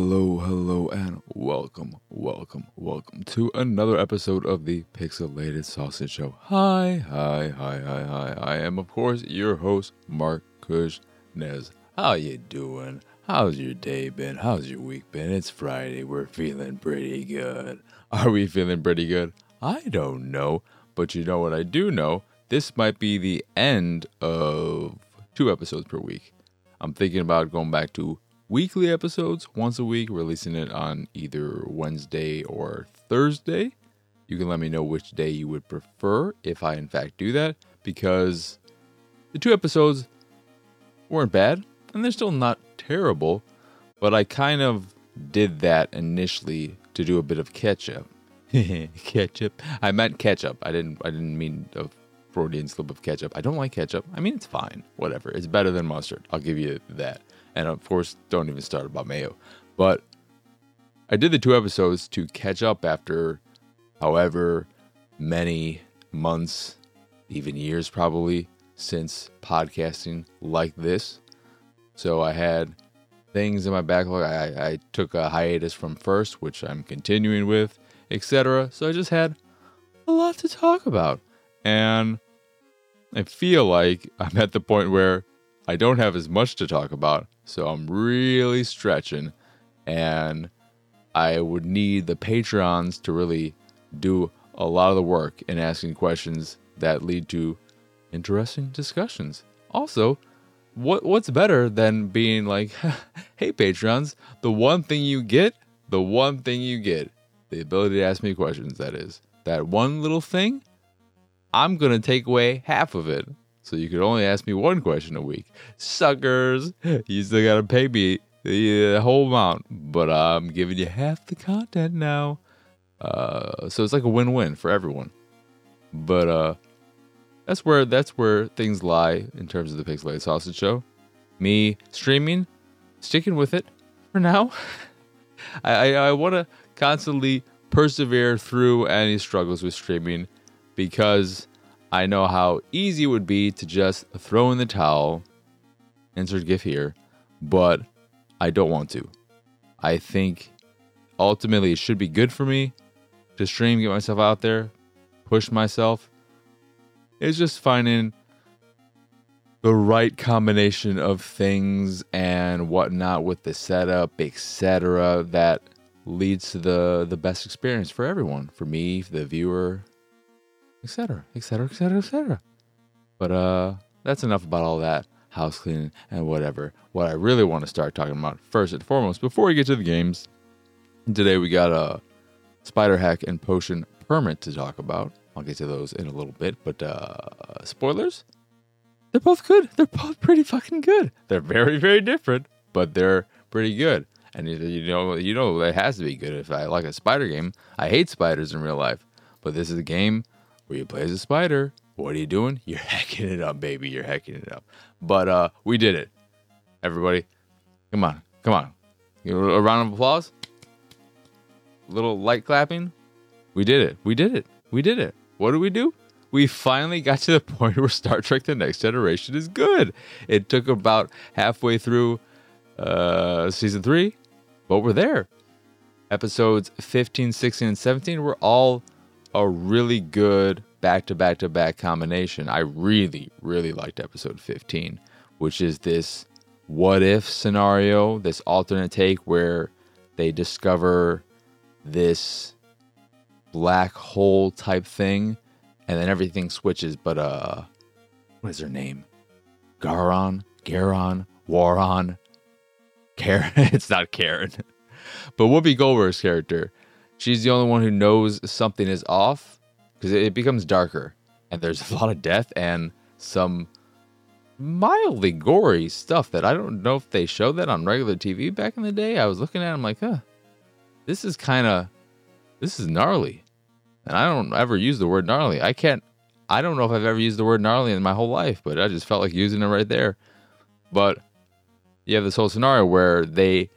Hello, hello, and welcome, welcome, welcome to another episode of the Pixelated Sausage Show. Hi, hi, hi, hi, hi. I am, of course, your host, Marc Kushnez. How you doing? How's your day been? How's your week been? It's Friday. We're feeling pretty good. Are we feeling pretty good? I don't know, but you know what I do know? This might be the end of two episodes per week. I'm thinking about going back to weekly episodes once a week, releasing it on either Wednesday or Thursday. You can let me know which day you would prefer if I, in fact, do that, because the two episodes weren't bad, and they're still not terrible, but I kind of did that initially to do a bit of catch up. ketchup. I meant ketchup. I didn't. I didn't mean a Freudian slip of ketchup. I don't like ketchup. I mean, it's fine. Whatever. It's better than mustard. I'll give you that and of course, don't even start about mayo. But I did the two episodes to catch up after however many months, even years probably, since podcasting like this. So I had things in my backlog. I, I took a hiatus from first, which I'm continuing with, etc. So I just had a lot to talk about. And I feel like I'm at the point where I don't have as much to talk about, so I'm really stretching, and I would need the Patrons to really do a lot of the work in asking questions that lead to interesting discussions. Also, what what's better than being like, "Hey Patrons, the one thing you get, the one thing you get, the ability to ask me questions that is. That one little thing, I'm going to take away half of it so you could only ask me one question a week. Suckers, you still gotta pay me the whole amount, but I'm giving you half the content now. Uh, so it's like a win-win for everyone. But uh, that's where that's where things lie in terms of the Pixelated Sausage Show. Me streaming, sticking with it for now. I, I, I want to constantly persevere through any struggles with streaming because I know how easy it would be to just throw in the towel, insert GIF here, but I don't want to. I think ultimately it should be good for me to stream, get myself out there, push myself. It's just finding the right combination of things and whatnot with the setup, etc., that leads to the the best experience for everyone, for me, for the viewer, etc., etc., etc., etc. But uh, that's enough about all that house cleaning and whatever. What I really want to start talking about first and foremost, before we get to the games, today we got a SpiderHeck and potion permit to talk about. I'll get to those in a little bit, but uh, spoilers. They're both good. They're both pretty fucking good. They're very, very different, but they're pretty good. And you know, you know, it has to be good. If I like a spider game, I hate spiders in real life, but this is a game where you play as a spider. What are you doing? You're hacking it up, baby. You're hacking it up. But uh, we did it. Everybody, come on, come on. A round of applause. A little light clapping. We did it. We did it. We did it. What did we do? We finally got to the point where Star Trek The Next Generation is good. It took about halfway through uh, season three, but we're there. Episodes 15, 16, and 17 were all a really good back to back to back combination. I really, really liked episode 15, which is this what if scenario, this alternate take where they discover this black hole type thing and then everything switches. But, uh, what is her name? Garon? Garon? Waron? Karen? it's not Karen. but Whoopi Goldberg's character she's the only one who knows something is off because it becomes darker and there's a lot of death and some mildly gory stuff that I don't know if they showed that on regular TV back in the day. I was looking at it, I'm like, huh, this is kind of, this is gnarly. And I don't ever use the word gnarly. I can't, I don't know if I've ever used the word gnarly in my whole life, but I just felt like using it right there. But you have this whole scenario where they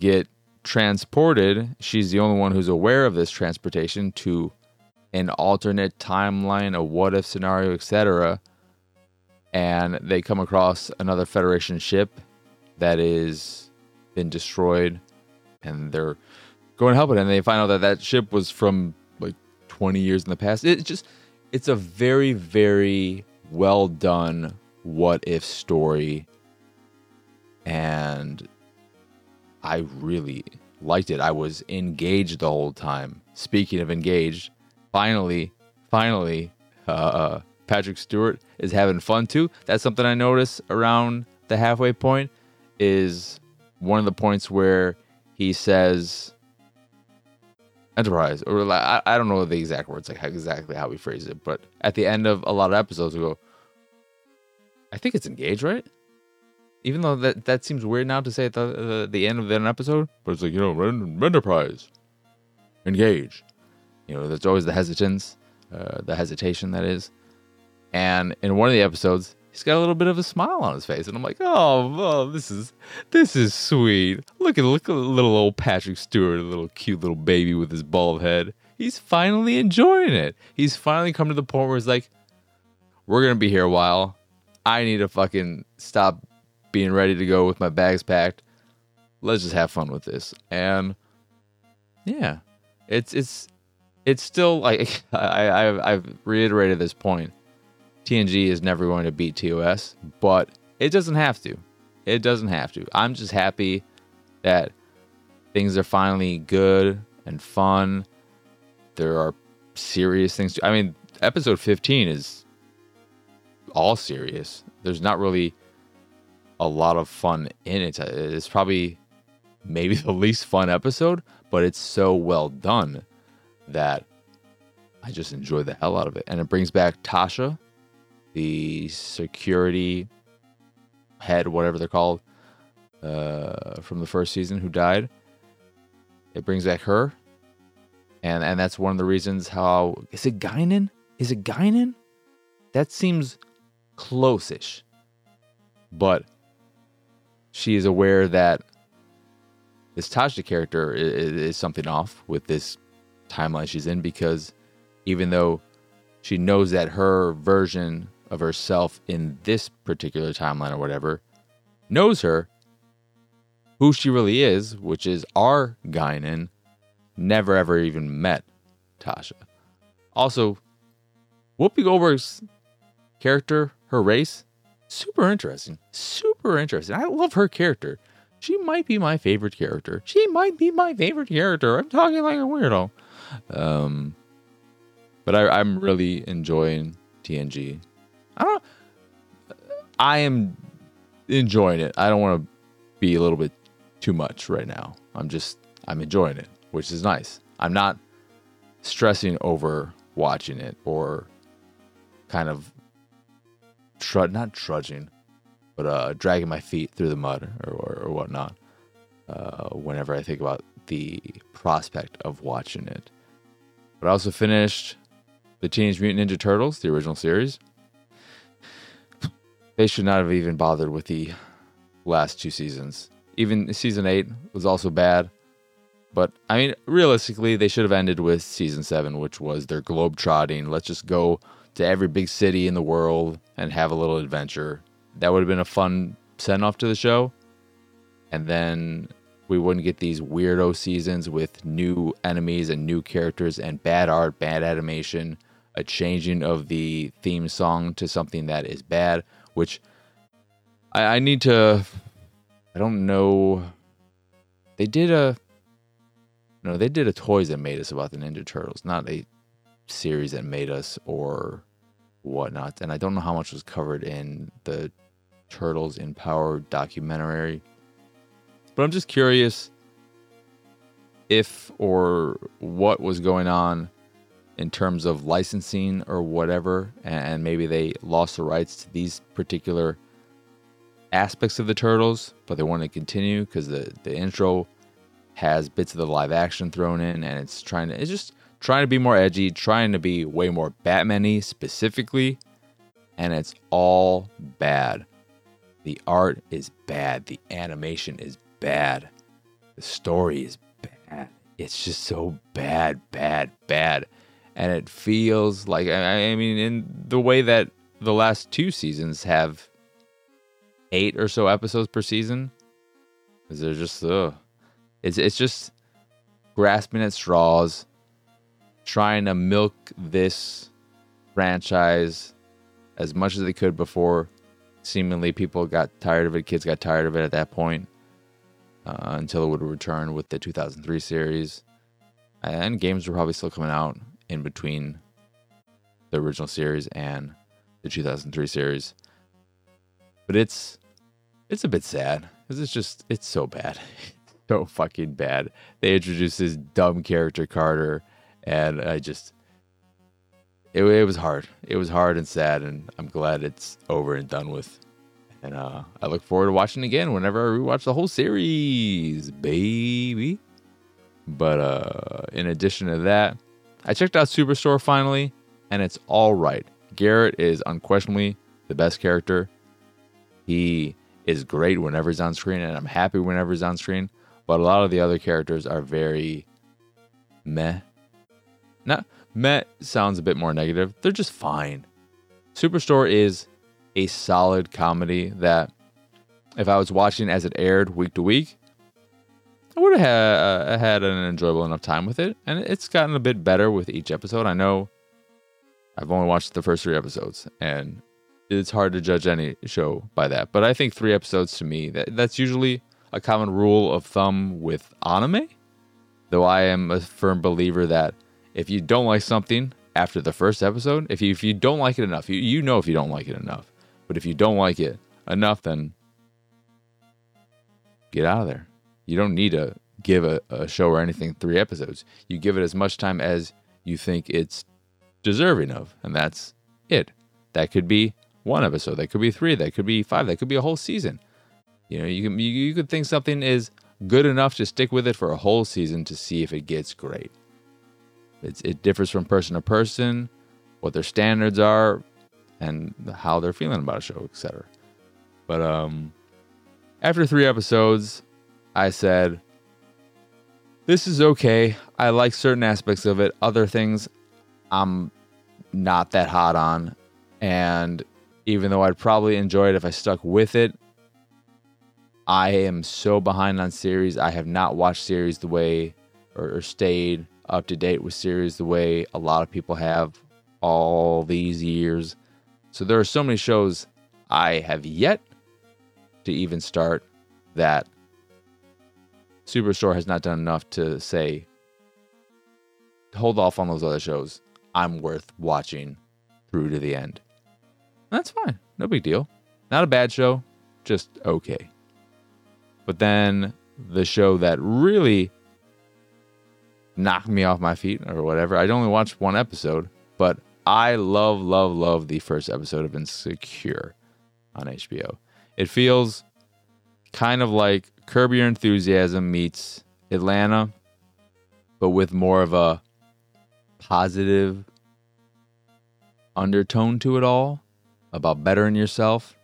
get transported. She's the only one who's aware of this transportation to an alternate timeline, a what if scenario, etc. And they come across another Federation ship that is been destroyed, and they're going to help it. And they find out that that ship was from like 20 years in the past. It's just, it's a very, very well done what if story. And I really liked it. I was engaged the whole time. Speaking of engaged, finally, finally, uh, uh, Patrick Stewart is having fun too. That's something I noticed around the halfway point. Is one of the points where he says Enterprise, or I, I don't know the exact words, like exactly how we phrase it, but at the end of a lot of episodes, we go, I think it's engaged, right? Even though that that seems weird now to say at the the, the end of an episode, but it's like you know, Enterprise, engage. You know, there's always the hesitance, uh, the hesitation that is. And in one of the episodes, he's got a little bit of a smile on his face, and I'm like, oh, oh this is this is sweet. Look at look at little old Patrick Stewart, a little cute little baby with his bald head. He's finally enjoying it. He's finally come to the point where he's like, we're gonna be here a while. I need to fucking stop being ready to go with my bags packed. Let's just have fun with this. And yeah, it's it's it's still like I, I've, I've reiterated this point. TNG is never going to beat TOS, but it doesn't have to. It doesn't have to. I'm just happy that things are finally good and fun. There are serious things. To, I mean, episode 15 is all serious. There's not really a lot of fun in it. It's probably maybe the least fun episode, but it's so well done that I just enjoy the hell out of it. And it brings back Tasha, the security head, whatever they're called, uh, from the first season who died. It brings back her. And and that's one of the reasons how is it Guinan? Is it Guinan? That seems close-ish. But she is aware that this Tasha character is, is something off with this timeline she's in because even though she knows that her version of herself in this particular timeline or whatever knows her, who she really is, which is our Guinan, never ever even met Tasha. Also, Whoopi Goldberg's character, her race, super interesting. Super interesting. I love her character. She might be my favorite character. She might be my favorite character. I'm talking like a weirdo. Um, but I, I'm really enjoying TNG. I don't. I am enjoying it. I don't want to be a little bit too much right now. I'm just I'm enjoying it, which is nice. I'm not stressing over watching it or kind of trud not trudging, but uh, dragging my feet through the mud or, or, or whatnot. Uh, whenever I think about the prospect of watching it, but I also finished the Teenage Mutant Ninja Turtles, the original series. They should not have even bothered with the last two seasons. Even season eight was also bad. But I mean, realistically, they should have ended with season seven, which was their globe trotting. Let's just go to every big city in the world and have a little adventure. That would have been a fun send off to the show. And then we wouldn't get these weirdo seasons with new enemies and new characters and bad art, bad animation, a changing of the theme song to something that is bad, which I, I need to. I don't know. They did a. No, they did a Toys that made us about the Ninja Turtles, not a series that made us or whatnot. And I don't know how much was covered in the Turtles in Power documentary but I'm just curious if or what was going on in terms of licensing or whatever, and maybe they lost the rights to these particular aspects of the turtles, but they want to continue because the the intro has bits of the live action thrown in, and it's trying to it's just trying to be more edgy, trying to be way more Batman-y specifically, and it's all bad. The art is bad, the animation is bad. The story is bad. It's just so bad, bad, bad. And it feels like, I mean, in the way that the last two seasons have eight or so episodes per season, is they're just ugh. it's it's just grasping at straws, trying to milk this franchise as much as they could before seemingly people got tired of it. Kids got tired of it at that point uh, until it would return with the 2003 series. And games were probably still coming out in between the original series and the 2003 series. But it's it's a bit sad because it's just it's so bad, so fucking bad. They introduced this dumb character Carter, and I just it, it was hard. It was hard and sad, and I'm glad it's over and done with. And uh, I look forward to watching again whenever I rewatch the whole series, baby. But uh, in addition to that, I checked out Superstore finally, and it's all right. Garrett is unquestionably the best character. He is great whenever he's on screen, and I'm happy whenever he's on screen. But a lot of the other characters are very meh. Not meh sounds a bit more negative. They're just fine. Superstore is a solid comedy that, if I was watching as it aired week to week, I would have had, uh, had an enjoyable enough time with it. And it's gotten a bit better with each episode. I know I've only watched the first three episodes, and it's hard to judge any show by that. But I think three episodes to me that that's usually a common rule of thumb with anime. Though I am a firm believer that if you don't like something after the first episode, if you if you don't like it enough, you you know if you don't like it enough. But if you don't like it enough, then get out of there. You don't need to give a, a show or anything three episodes. You give it as much time as you think it's deserving of, and that's it. That could be one episode. That could be three. That could be five. That could be a whole season. You know, you can you, you could think something is good enough to stick with it for a whole season to see if it gets great. It's, it differs from person to person, what their standards are, and how they're feeling about a show, etc. But um, after three episodes, I said, "This is okay. I like certain aspects of it. Other things, I'm not that hot on, and even though I'd probably enjoy it if I stuck with it, I am so behind on series. I have not watched series the way or, or, stayed up to date with series the way a lot of people have all these years. So there are so many shows I have yet to even start that Superstore has not done enough to say, hold off on those other shows. I'm worth watching through to the end. That's fine. No big deal. Not a bad show, just okay. But then the show that really knocked me off my feet or whatever, I'd only watched one episode, but I love, love, love the first episode of Insecure on HBO. It feels kind of like Curb Your Enthusiasm meets Atlanta, but with more of a positive undertone to it all about bettering yourself,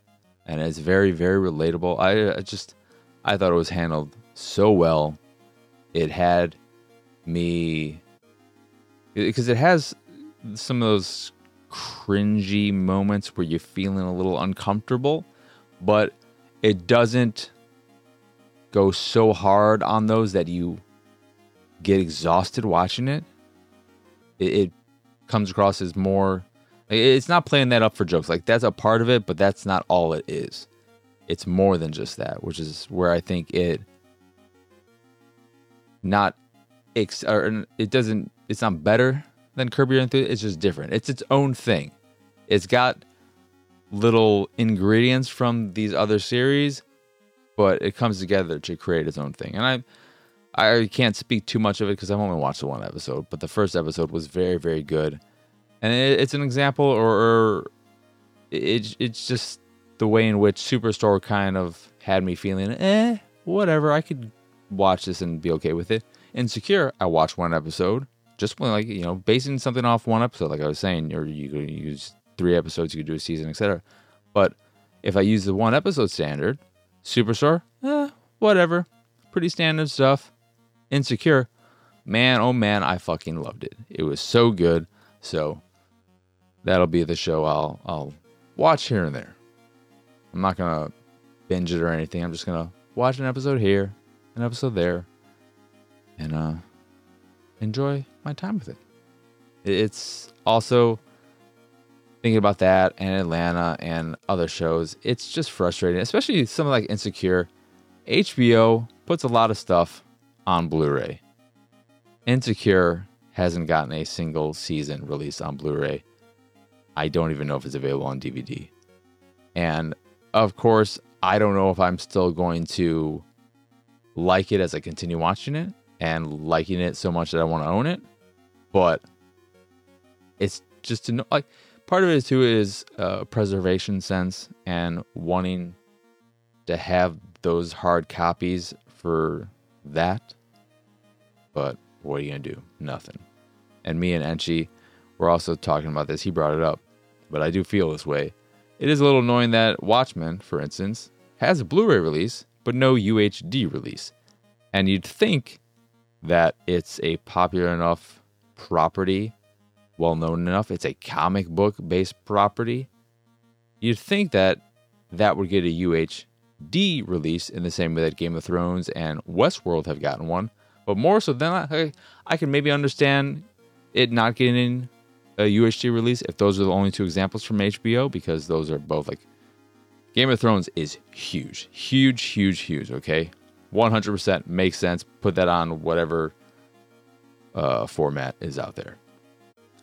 and it's very, very relatable. I, I just, I thought it was handled so well. It had me because it has some of those cringy moments where you're feeling a little uncomfortable, but it doesn't go so hard on those that you get exhausted watching it. It, it comes across as more it's not playing that up for jokes. Like that's a part of it, but that's not all it is. It's more than just that, which is where I think it not or it doesn't it's not better than Curb Your Enthusiasm. It's just different. It's its own thing. It's got little ingredients from these other series, but it comes together to create its own thing. And I I can't speak too much of it because I've only watched the one episode, but the first episode was very, very good and it, it's an example, or, or it, it's just the way in which Superstore kind of had me feeling, eh, whatever. I could watch this and be okay with it. Insecure, I watched one episode, just like you know, basing something off one episode, like I was saying, or you could use three episodes, you could do a season, etc. But if I use the one episode standard, Superstore, eh, whatever, pretty standard stuff. Insecure, man, oh man, I fucking loved it. It was so good. So that'll be the show I'll I'll watch here and there. I'm not gonna binge it or anything. I'm just gonna watch an episode here, an episode there, and uh, enjoy my time with it. It's also thinking about that and Atlanta and other shows. It's just frustrating, especially something like Insecure. HBO puts a lot of stuff on Blu ray. Insecure hasn't gotten a single season released on Blu ray. I don't even know if it's available on DVD. And of course, I don't know if I'm still going to like it as I continue watching it and liking it so much that I want to own it. But it's just to know, like, part of it too is a preservation sense and wanting to have those hard copies for that. But what are you gonna do? Nothing. And me and Enchi were also talking about this. He brought it up, but I do feel this way. It is a little annoying that Watchmen, for instance, has a Blu-ray release but no UHD release, and you'd think that it's a popular enough property, well known enough. It's a comic book based property. You'd think that that would get a UHD release in the same way that Game of Thrones and Westworld have gotten one. But more so than I, I can maybe understand it not getting a UHD release if those are the only two examples from HBO because those are both like Game of Thrones is huge, huge, huge, huge. Okay, 100% makes sense. Put that on whatever uh, format is out there.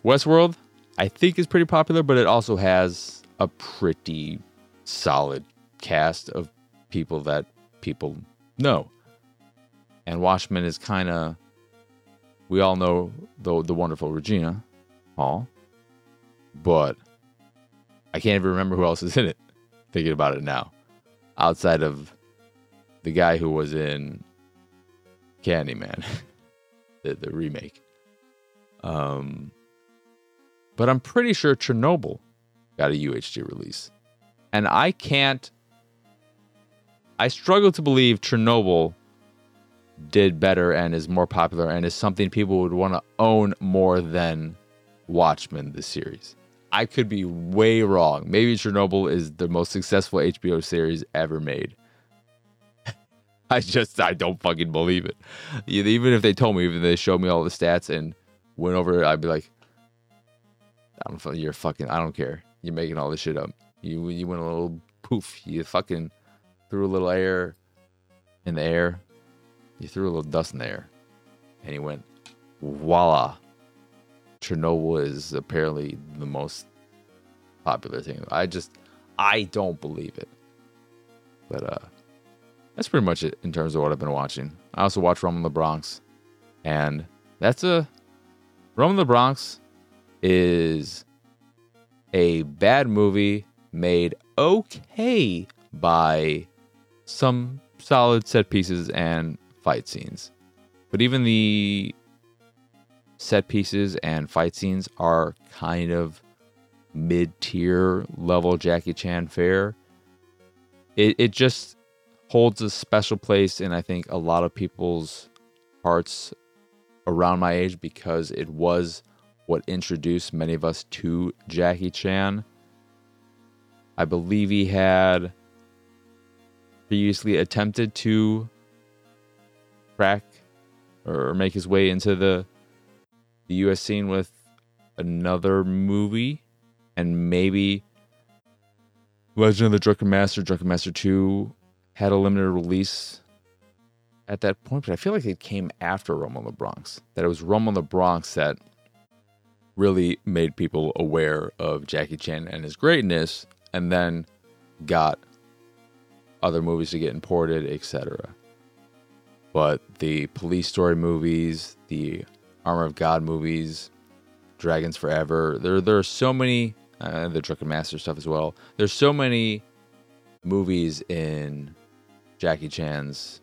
Westworld, I think, is pretty popular, but it also has a pretty solid cast of people that people know. And Watchmen is kind of, we all know the the wonderful Regina Hall, but I can't even remember who else is in it. Thinking about it now, outside of the guy who was in Candyman, the, the remake. Um, but I'm pretty sure Chernobyl got a UHD release. And I can't, I struggle to believe Chernobyl did better and is more popular and is something people would want to own more than Watchmen, the series. I could be way wrong. Maybe Chernobyl is the most successful HBO series ever made. I just I don't fucking believe it. Even if they told me, even if they showed me all the stats and went over it, I'd be like, I don't. You're fucking. I don't care. You're making all this shit up. You you went a little poof. You fucking threw a little air in the air. You threw a little dust in the air, and he went, voila. Chernobyl is apparently the most popular thing. I just I don't believe it. But uh that's pretty much it in terms of what I've been watching. I also watch Rumble in the Bronx. And that's a Rumble in the Bronx is a bad movie made okay by some solid set pieces and fight scenes. But even the set pieces and fight scenes are kind of mid tier level Jackie Chan fare. It, it just holds a special place in, I think, a lot of people's hearts around my age because it was what introduced many of us to Jackie Chan. I believe he had previously attempted to crack or make his way into the the US scene with another movie and maybe Legend of the Drunken Master, Drunken Master 2 had a limited release at that point, but I feel like it came after Rumble in the Bronx. That it was Rumble in the Bronx that really made people aware of Jackie Chan and his greatness, and then got other movies to get imported, etc. But the police story movies, the Armor of God movies, Dragons Forever, there there are so many, uh, the Drunken Master stuff as well. There's so many movies in Jackie Chan's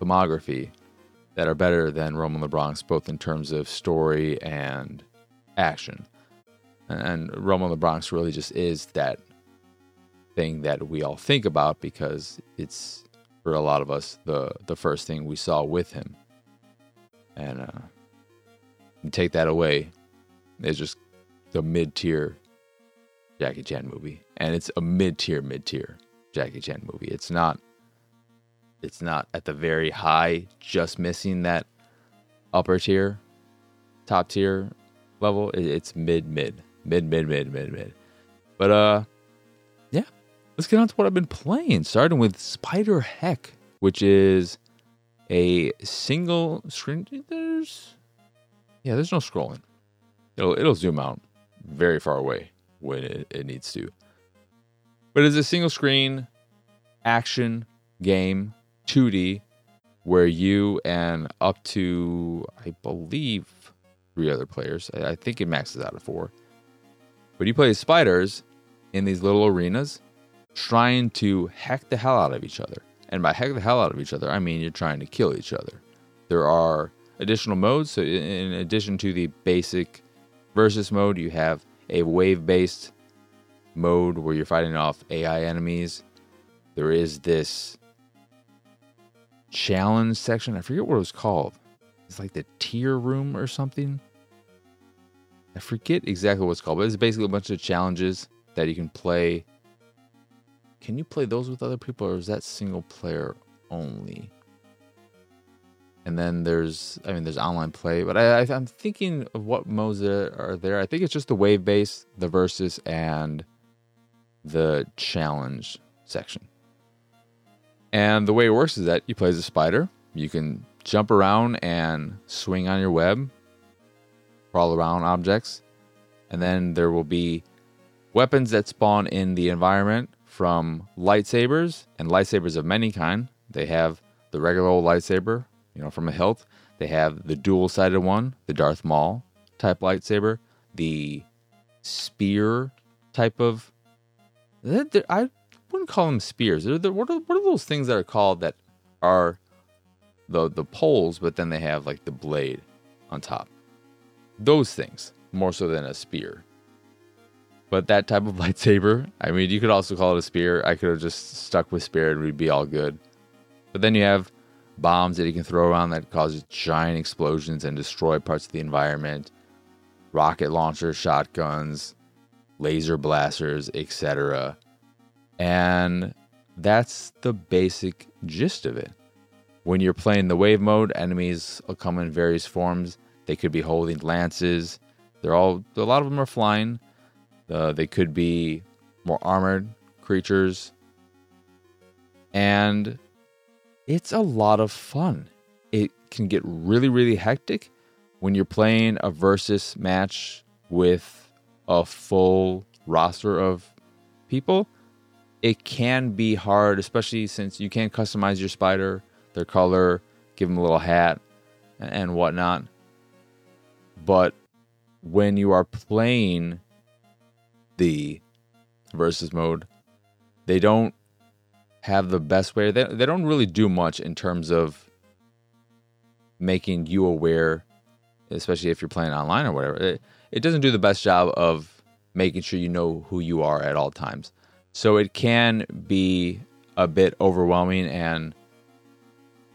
filmography that are better than Rumble in the Bronx, both in terms of story and action. And Rumble in the Bronx really just is that thing that we all think about because it's for a lot of us the the first thing we saw with him. And uh, take that away, it's just the mid tier Jackie Chan movie, and it's a mid tier mid tier Jackie Chan movie. It's not it's not at the very high, just missing that upper tier, top tier level. It's mid, mid, mid, mid, mid, mid, mid. But uh, yeah, let's get on to what I've been playing. Starting with SpiderHeck, which is a single screen. There's yeah, there's no scrolling. It'll it'll zoom out very far away when it, it needs to. But it's a single screen action game, 2D, where you and up to I believe three other players. I think it maxes out at four. But you play as spiders in these little arenas, trying to hack the hell out of each other. And by hack the hell out of each other, I mean you're trying to kill each other. There are additional modes. So, in addition to the basic versus mode, you have a wave based mode where you're fighting off AI enemies. There is this challenge section. I forget what it was called. It's like the tier room or something. I forget exactly what it's called, but it's basically a bunch of challenges that you can play. Can you play those with other people, or is that single player only? And then there's, I mean, there's online play, but I, am thinking of what modes are there. I think it's just the wave base, the versus, and the challenge section. And the way it works is that you play as a spider. You can jump around and swing on your web, crawl around objects, and then there will be weapons that spawn in the environment from lightsabers and lightsabers of many kind. They have the regular old lightsaber, you know, from a hilt. They have the dual-sided one, the Darth Maul type lightsaber, the spear type of. I wouldn't call them spears. They're, they're, what, are, what are those things that are called that are the the poles, but then they have like the blade on top? Those things more so than a spear. But that type of lightsaber, I mean, you could also call it a spear. I could have just stuck with spear and we'd be all good. But then you have bombs that you can throw around that cause giant explosions and destroy parts of the environment, rocket launchers, shotguns, laser blasters, etc. And that's the basic gist of it. When you're playing the wave mode, enemies will come in various forms. They could be holding lances. They're all a lot of them are flying. Uh, they could be more armored creatures. And it's a lot of fun. It can get really, really hectic when you're playing a versus match with a full roster of people it can be hard, especially since you can't customize your spider, their color, give them a little hat, and whatnot. But when you are playing the versus mode, they don't have the best way. They, they don't really do much in terms of making you aware, especially if you're playing online or whatever. It, it doesn't do the best job of making sure you know who you are at all times. So it can be a bit overwhelming and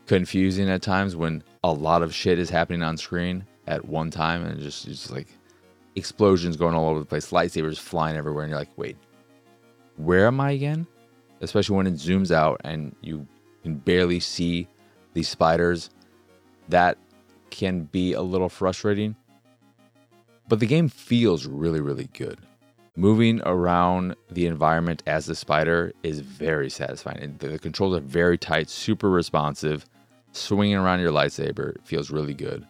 confusing at times when a lot of shit is happening on screen at one time and just just like explosions going all over the place, lightsabers flying everywhere, and you're like, wait, where am I again? Especially when it zooms out and you can barely see these spiders. That can be a little frustrating. But the game feels really, really good moving around the environment as the spider is very satisfying. The controls are very tight, super responsive. Swinging around your lightsaber feels really good.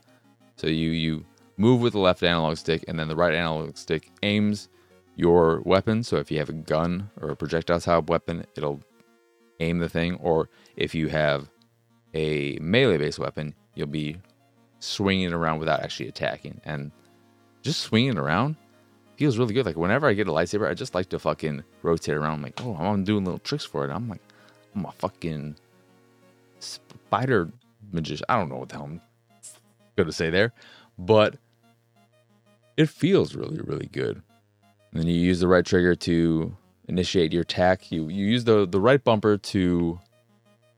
So you you move with the left analog stick, and then the right analog stick aims your weapon. So if you have a gun or a projectile type weapon, it'll aim the thing. Or if you have a melee based weapon, you'll be swinging around without actually attacking. And just swinging around feels really good. Like whenever I get a lightsaber, I just like to fucking rotate around. I'm like, oh, I'm doing little tricks for it. I'm like, I'm a fucking spider magician. I don't know what the hell I'm gonna say there, but it feels really, really good. And then you use the right trigger to initiate your attack. You you use the the right bumper to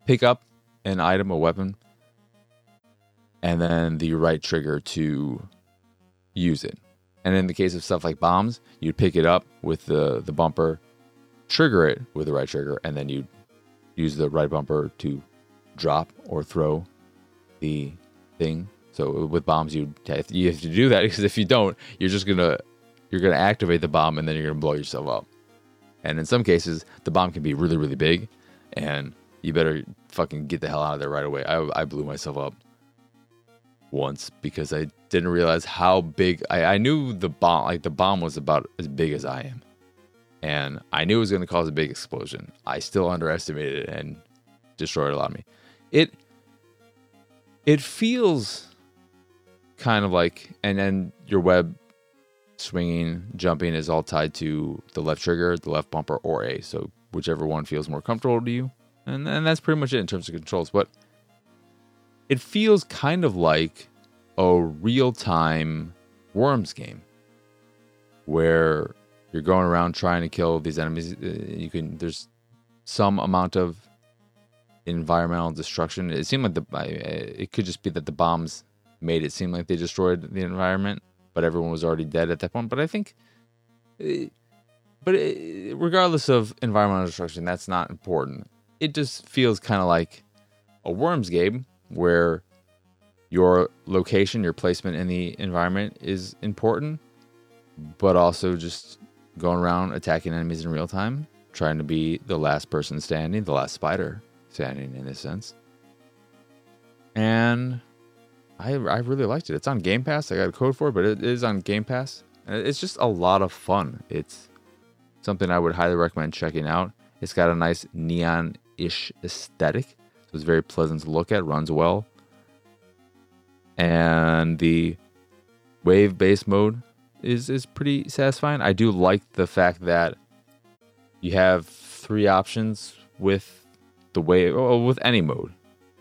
pick up an item, a weapon, and then the right trigger to use it. And in the case of stuff like bombs, you'd pick it up with the, the bumper, trigger it with the right trigger, and then you'd use the right bumper to drop or throw the thing. So with bombs, you you have to do that because if you don't, you're just gonna you're gonna activate the bomb and then you're gonna blow yourself up. And in some cases, the bomb can be really really big, and you better fucking get the hell out of there right away. I I blew myself up once because I didn't realize how big I, I knew the bomb like the bomb was about as big as I am. And I knew it was gonna cause a big explosion. I still underestimated it and destroyed a lot of me. It it feels kind of like and then your web swinging, jumping is all tied to the left trigger, the left bumper, or A. So whichever one feels more comfortable to you. And, and that's pretty much it in terms of controls. But it feels kind of like a real time Worms game where you're going around trying to kill these enemies. Uh, you can, there's some amount of environmental destruction. It seemed like the, it could just be that the bombs made it seem like they destroyed the environment, but everyone was already dead at that point. But I think, uh, but uh, regardless of environmental destruction, that's not important. It just feels kind of like a Worms game where your location, your placement in the environment is important, but also just going around attacking enemies in real time, trying to be the last person standing, the last spider standing in a sense. And I I really liked it. It's on Game Pass. I got a code for it, but it is on Game Pass. And it's just a lot of fun. It's something I would highly recommend checking out. It's got a nice neon-ish aesthetic. It's very pleasant to look at, runs well. And the wave based mode is is pretty satisfying. I do like the fact that you have three options with the wave well, with any mode.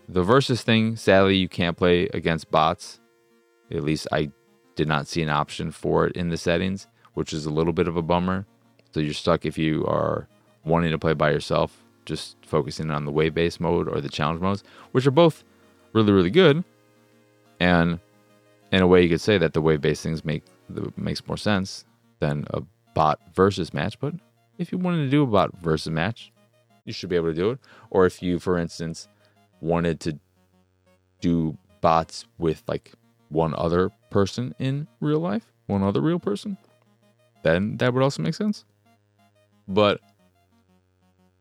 The versus thing, sadly, you can't play against bots. At least I did not see an option for it in the settings, which is a little bit of a bummer. So you're stuck if you are wanting to play by yourself, just focusing on the wave based mode or the challenge modes, which are both really, really good. And in a way, you could say that the wave based things make makes more sense than a bot versus match. But if you wanted to do a bot versus match, you should be able to do it. Or if you, for instance, wanted to do bots with like one other person in real life, one other real person, then that would also make sense. But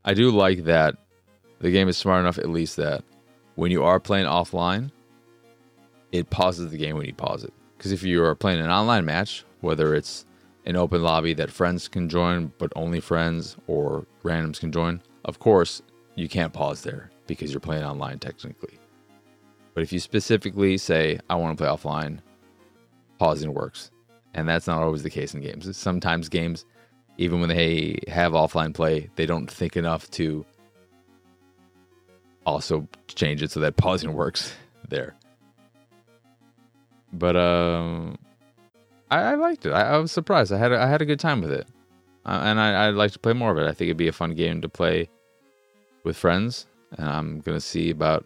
I do like that the game is smart enough, at least, that when you are playing offline, it pauses the game when you pause it. Because if you are playing an online match, whether it's an open lobby that friends can join, but only friends or randoms can join, of course, you can't pause there because you're playing online technically. But if you specifically say, I want to play offline, pausing works. And that's not always the case in games. Sometimes games, even when they have offline play, they don't think enough to also change it so that pausing works there. But uh, I, I liked it. I, I, was surprised. I had a, I had a good time with it, uh, and I, I'd like to play more of it. I think it'd be a fun game to play with friends and I'm gonna see about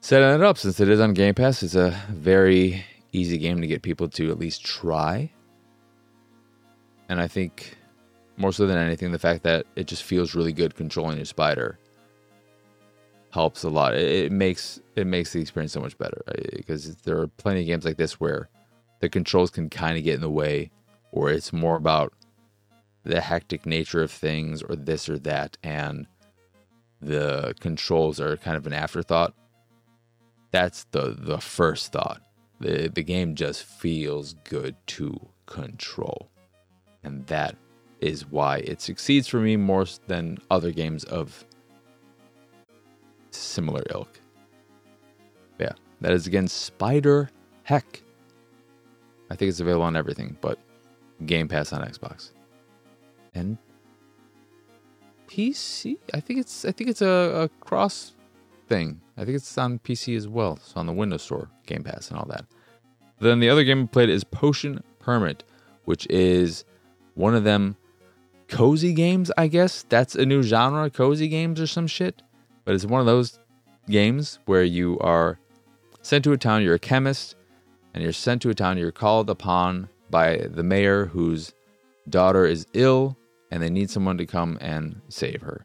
setting it up since it is on Game Pass. It's a very easy game to get people to at least try, and I think more so than anything, the fact that it just feels really good controlling your spider helps a lot. It, it makes it makes the experience so much better because there are plenty of games like this where the controls can kind of get in the way, or it's more about the hectic nature of things or this or that, and the controls are kind of an afterthought. That's the the first thought. The the game just feels good to control. And that is why it succeeds for me more than other games of similar ilk. Yeah, that is again Spider Heck. I think it's available on everything, but Game Pass on Xbox. And PC. I think it's I think it's a, a cross thing. I think it's on PC as well. It's on the Windows Store, Game Pass, and all that. Then the other game I played is Potion Permit, which is one of them cozy games, I guess. That's a new genre, cozy games or some shit. But it's one of those games where you are sent to a town, you're a chemist, and you're sent to a town, you're called upon by the mayor whose daughter is ill and they need someone to come and save her.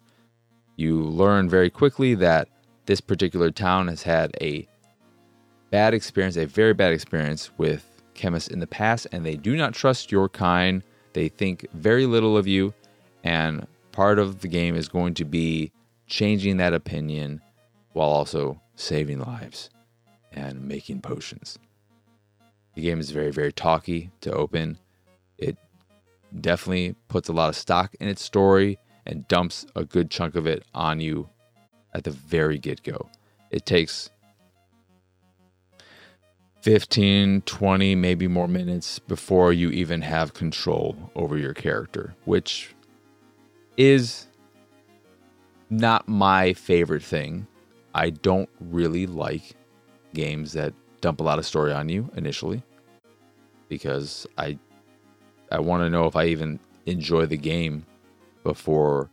You learn very quickly that this particular town has had a bad experience, a very bad experience with chemists in the past, and they do not trust your kind. They think very little of you, and part of the game is going to be changing that opinion while also saving lives and making potions. The game is very, very talky to open. It definitely puts a lot of stock in its story and dumps a good chunk of it on you at the very get go. It takes 15, 20, maybe more minutes before you even have control over your character, which is not my favorite thing. I don't really like games that dump a lot of story on you initially because I I want to know if I even enjoy the game before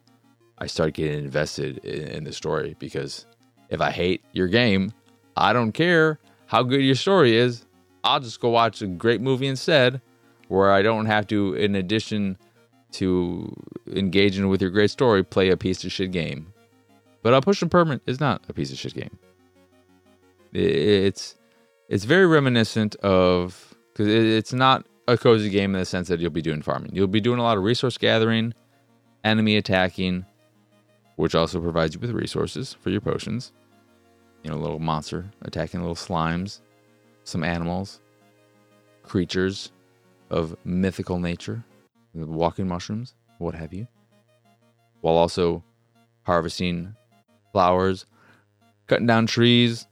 I start getting invested in, in the story because if I hate your game, I don't care how good your story is. I'll just go watch a great movie instead where I don't have to in addition to engaging with your great story play a piece of shit game. But a Potion Permit is not a piece of shit game. It's it's very reminiscent of because it's not a cozy game in the sense that you'll be doing farming. You'll be doing a lot of resource gathering, enemy attacking, which also provides you with resources for your potions. You know, little monster attacking little slimes, some animals, creatures of mythical nature, walking mushrooms, what have you, while also harvesting flowers, cutting down trees,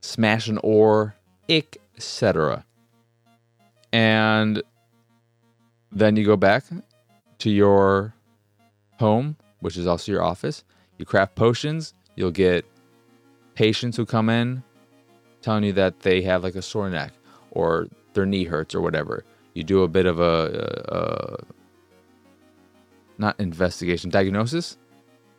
smashing ore, etc. And then you go back to your home, which is also your office. You craft potions. You'll get patients who come in telling you that they have like a sore neck or their knee hurts or whatever. You do a bit of a, a, a not investigation, diagnosis.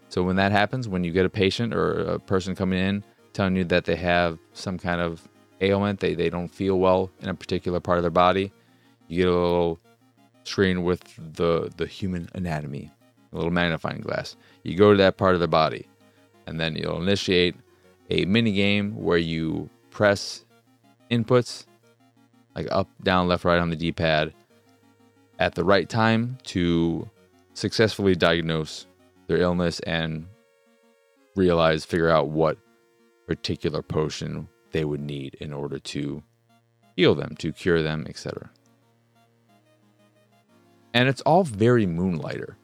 So when that happens, when you get a patient or a person coming in telling you that they have some kind of ailment, they, they don't feel well in a particular part of their body, you get a little screen with the, the human anatomy, a little magnifying glass. You go to that part of the body, and then you'll initiate a mini game where you press inputs like up, down, left, right on the D pad at the right time to successfully diagnose their illness and realize, figure out what particular potion they would need in order to heal them, to cure them, etc. And it's all very Moonlighter.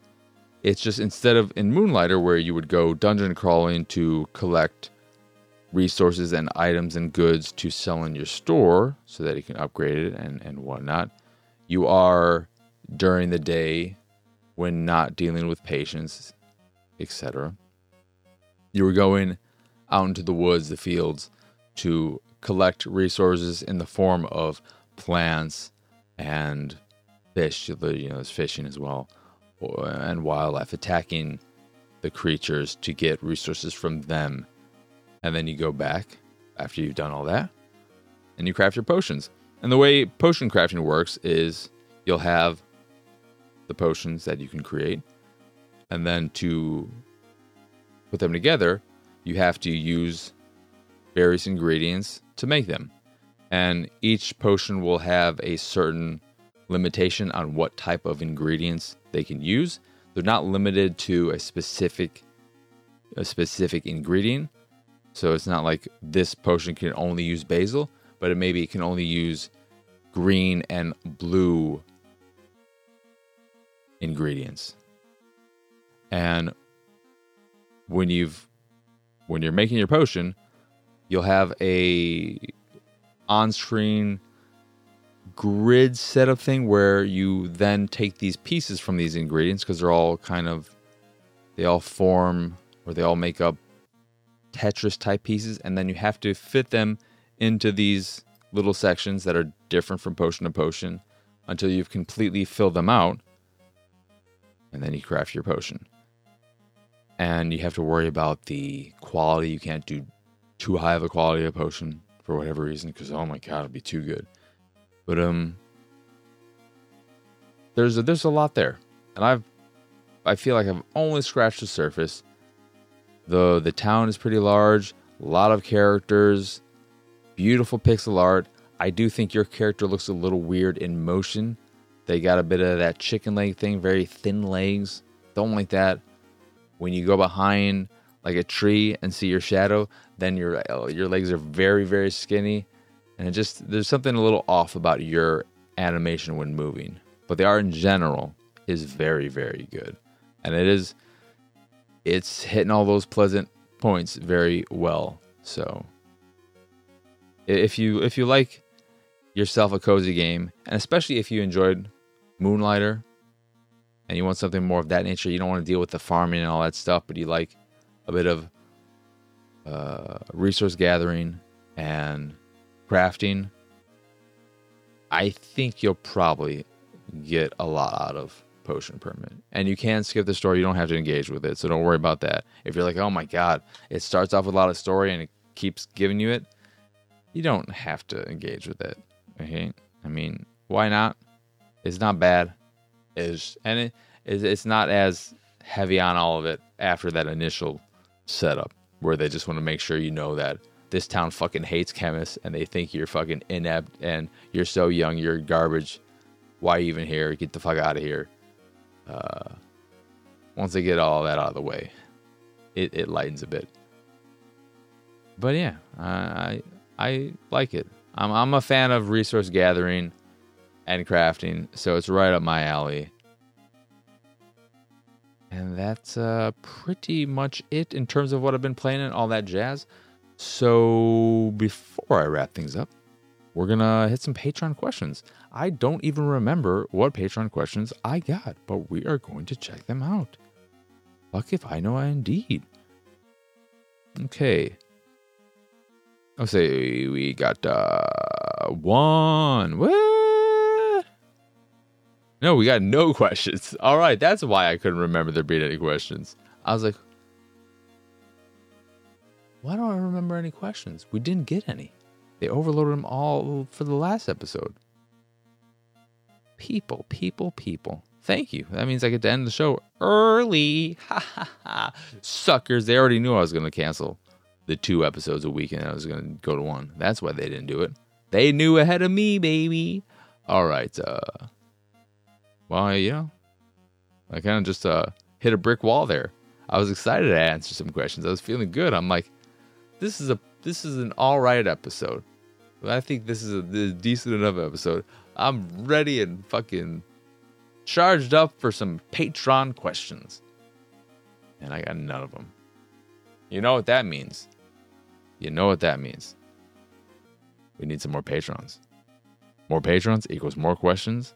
It's just instead of in Moonlighter, where you would go dungeon crawling to collect resources and items and goods to sell in your store so that you can upgrade it and, and whatnot, you are during the day when not dealing with patients, etc. You were going out into the woods, the fields, to collect resources in the form of plants and fish. You know, there's fishing as well, and wildlife attacking the creatures to get resources from them. And then you go back after you've done all that and you craft your potions. And the way potion crafting works is you'll have the potions that you can create, and then to put them together, you have to use various ingredients to make them. And each potion will have a certain limitation on what type of ingredients they can use. They're not limited to a specific a specific ingredient. So it's not like this potion can only use basil, but it maybe can only use green and blue ingredients. And when you've when you're making your potion, you'll have a on-screen grid setup thing where you then take these pieces from these ingredients because they're all kind of they all form or they all make up Tetris type pieces, and then you have to fit them into these little sections that are different from potion to potion until you've completely filled them out, and then you craft your potion and you have to worry about the quality. You can't do too high of a quality of potion for whatever reason, because oh my god, it'd be too good. But um, there's a, there's a lot there, and I've I feel like I've only scratched the surface. The The town is pretty large, a lot of characters, beautiful pixel art. I do think your character looks a little weird in motion. They got a bit of that chicken leg thing, very thin legs. Don't like that. When you go behind like a tree and see your shadow, then your your legs are very very skinny, and it just there's something a little off about your animation when moving. But the art in general is very very good, and it is it's hitting all those pleasant points very well. So if you if you like yourself a cozy game, and especially if you enjoyed Moonlighter and you want something more of that nature, you don't want to deal with the farming and all that stuff, but you like a bit of uh, resource gathering and crafting, I think you'll probably get a lot out of Potion Permit. And you can skip the story, you don't have to engage with it, so don't worry about that. If you're like, oh my god, it starts off with a lot of story and it keeps giving you it, you don't have to engage with it. Okay? I mean, why not? It's not bad. It's, and it, it's not as heavy on all of it after that initial setup where they just want to make sure you know that this town fucking hates chemists and they think you're fucking inept and you're so young, you're garbage. Why even here? Get the fuck out of here. Uh, once they get all that out of the way, it, it lightens a bit. But yeah, I I like it. I'm I'm a fan of resource gathering and crafting, so it's right up my alley. And that's uh, pretty much it in terms of what I've been playing and all that jazz. So before I wrap things up, we're gonna hit some Patreon questions. I don't even remember what Patreon questions I got, but we are going to check them out. Fuck if I know I indeed. Okay. I'll say we got uh one. What? No, we got no questions. All right, that's why I couldn't remember there being any questions. I was like, why don't I remember any questions? We didn't get any. They overloaded them all for the last episode. People, people, people. Thank you. That means I get to end the show early. Ha ha ha. Suckers. They already knew I was going to cancel the two episodes a week and I was going to go to one. That's why they didn't do it. They knew ahead of me, baby. All right. Uh, well, you know, I kind of just uh, hit a brick wall there. I was excited to answer some questions. I was feeling good. I'm like, this is a this is an all right episode. I think this is a, this is a decent enough episode. I'm ready and fucking charged up for some Patreon questions. And I got none of them. You know what that means? You know what that means. We need some more patrons. More patrons equals more questions.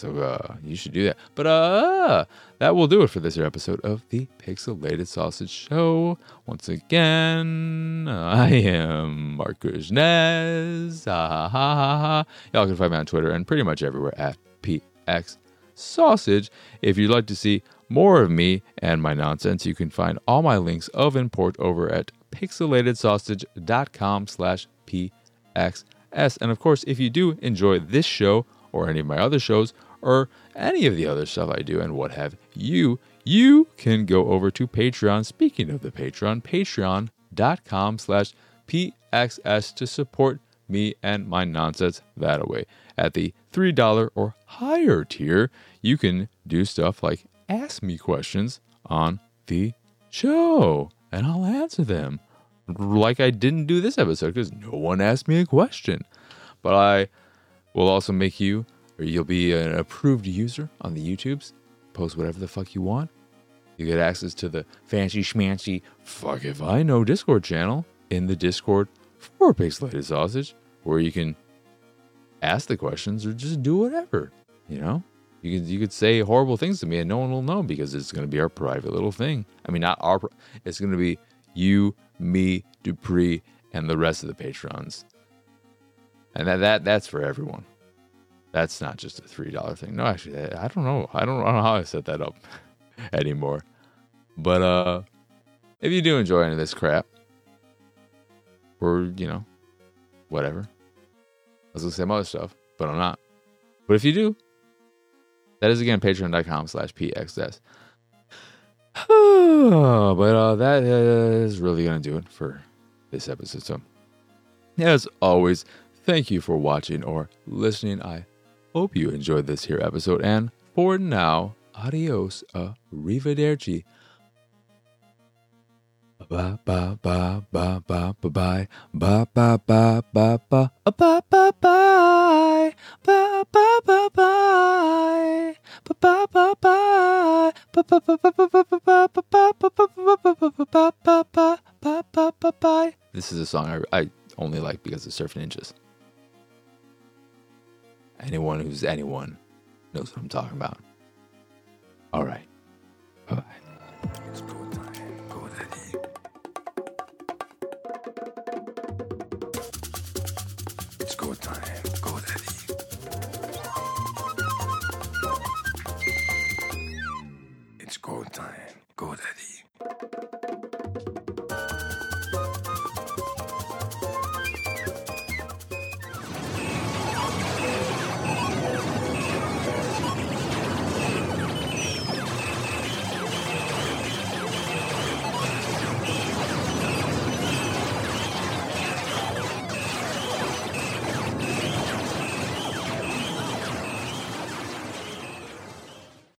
So uh, you should do that. But uh, that will do it for this episode of the Pixelated Sausage Show. Once again, I am Marc Kushnez. Ha, ha, ha, ha, ha. Y'all can find me on Twitter and pretty much everywhere at PX Sausage. If you'd like to see more of me and my nonsense, you can find all my links of import over at pixelatedsausage.com slash pxs. And of course, if you do enjoy this show or any of my other shows or any of the other stuff I do and what have you, you can go over to Patreon. Speaking of the Patreon, patreon.com slash pxs to support me and my nonsense that way. At the $3 or higher tier, you can do stuff like ask me questions on the show and I'll answer them. Like I didn't do this episode because no one asked me a question. But I will also make you, or you'll be an approved user on the YouTubes. Post whatever the fuck you want. You get access to the fancy schmancy fuck if I know Discord channel in the Discord for Pixelated Sausage, where you can ask the questions or just do whatever. You know, you could you could say horrible things to me and no one will know because it's going to be our private little thing. I mean, not our. It's going to be you, me, Dupree, and the rest of the patrons. And that that that's for everyone. That's not just a three dollar thing. No, actually, I don't know. I don't, know how I set that up anymore. But uh, if you do enjoy any of this crap, or you know, whatever, I was gonna say other stuff, but I'm not. But if you do, that is again patreon.com slash pxs. but uh, that is really gonna do it for this episode. So, as always, thank you for watching or listening. I hope you enjoyed this here episode, and for now, adios, arrivederci. Bye bye bye ba ba ba bye ba ba ba ba ba ba ba ba ba ba ba ba ba bye. This is a song I, I only like because of Surf Ninjas. Anyone who's anyone knows what I'm talking about. All right. Bye bye.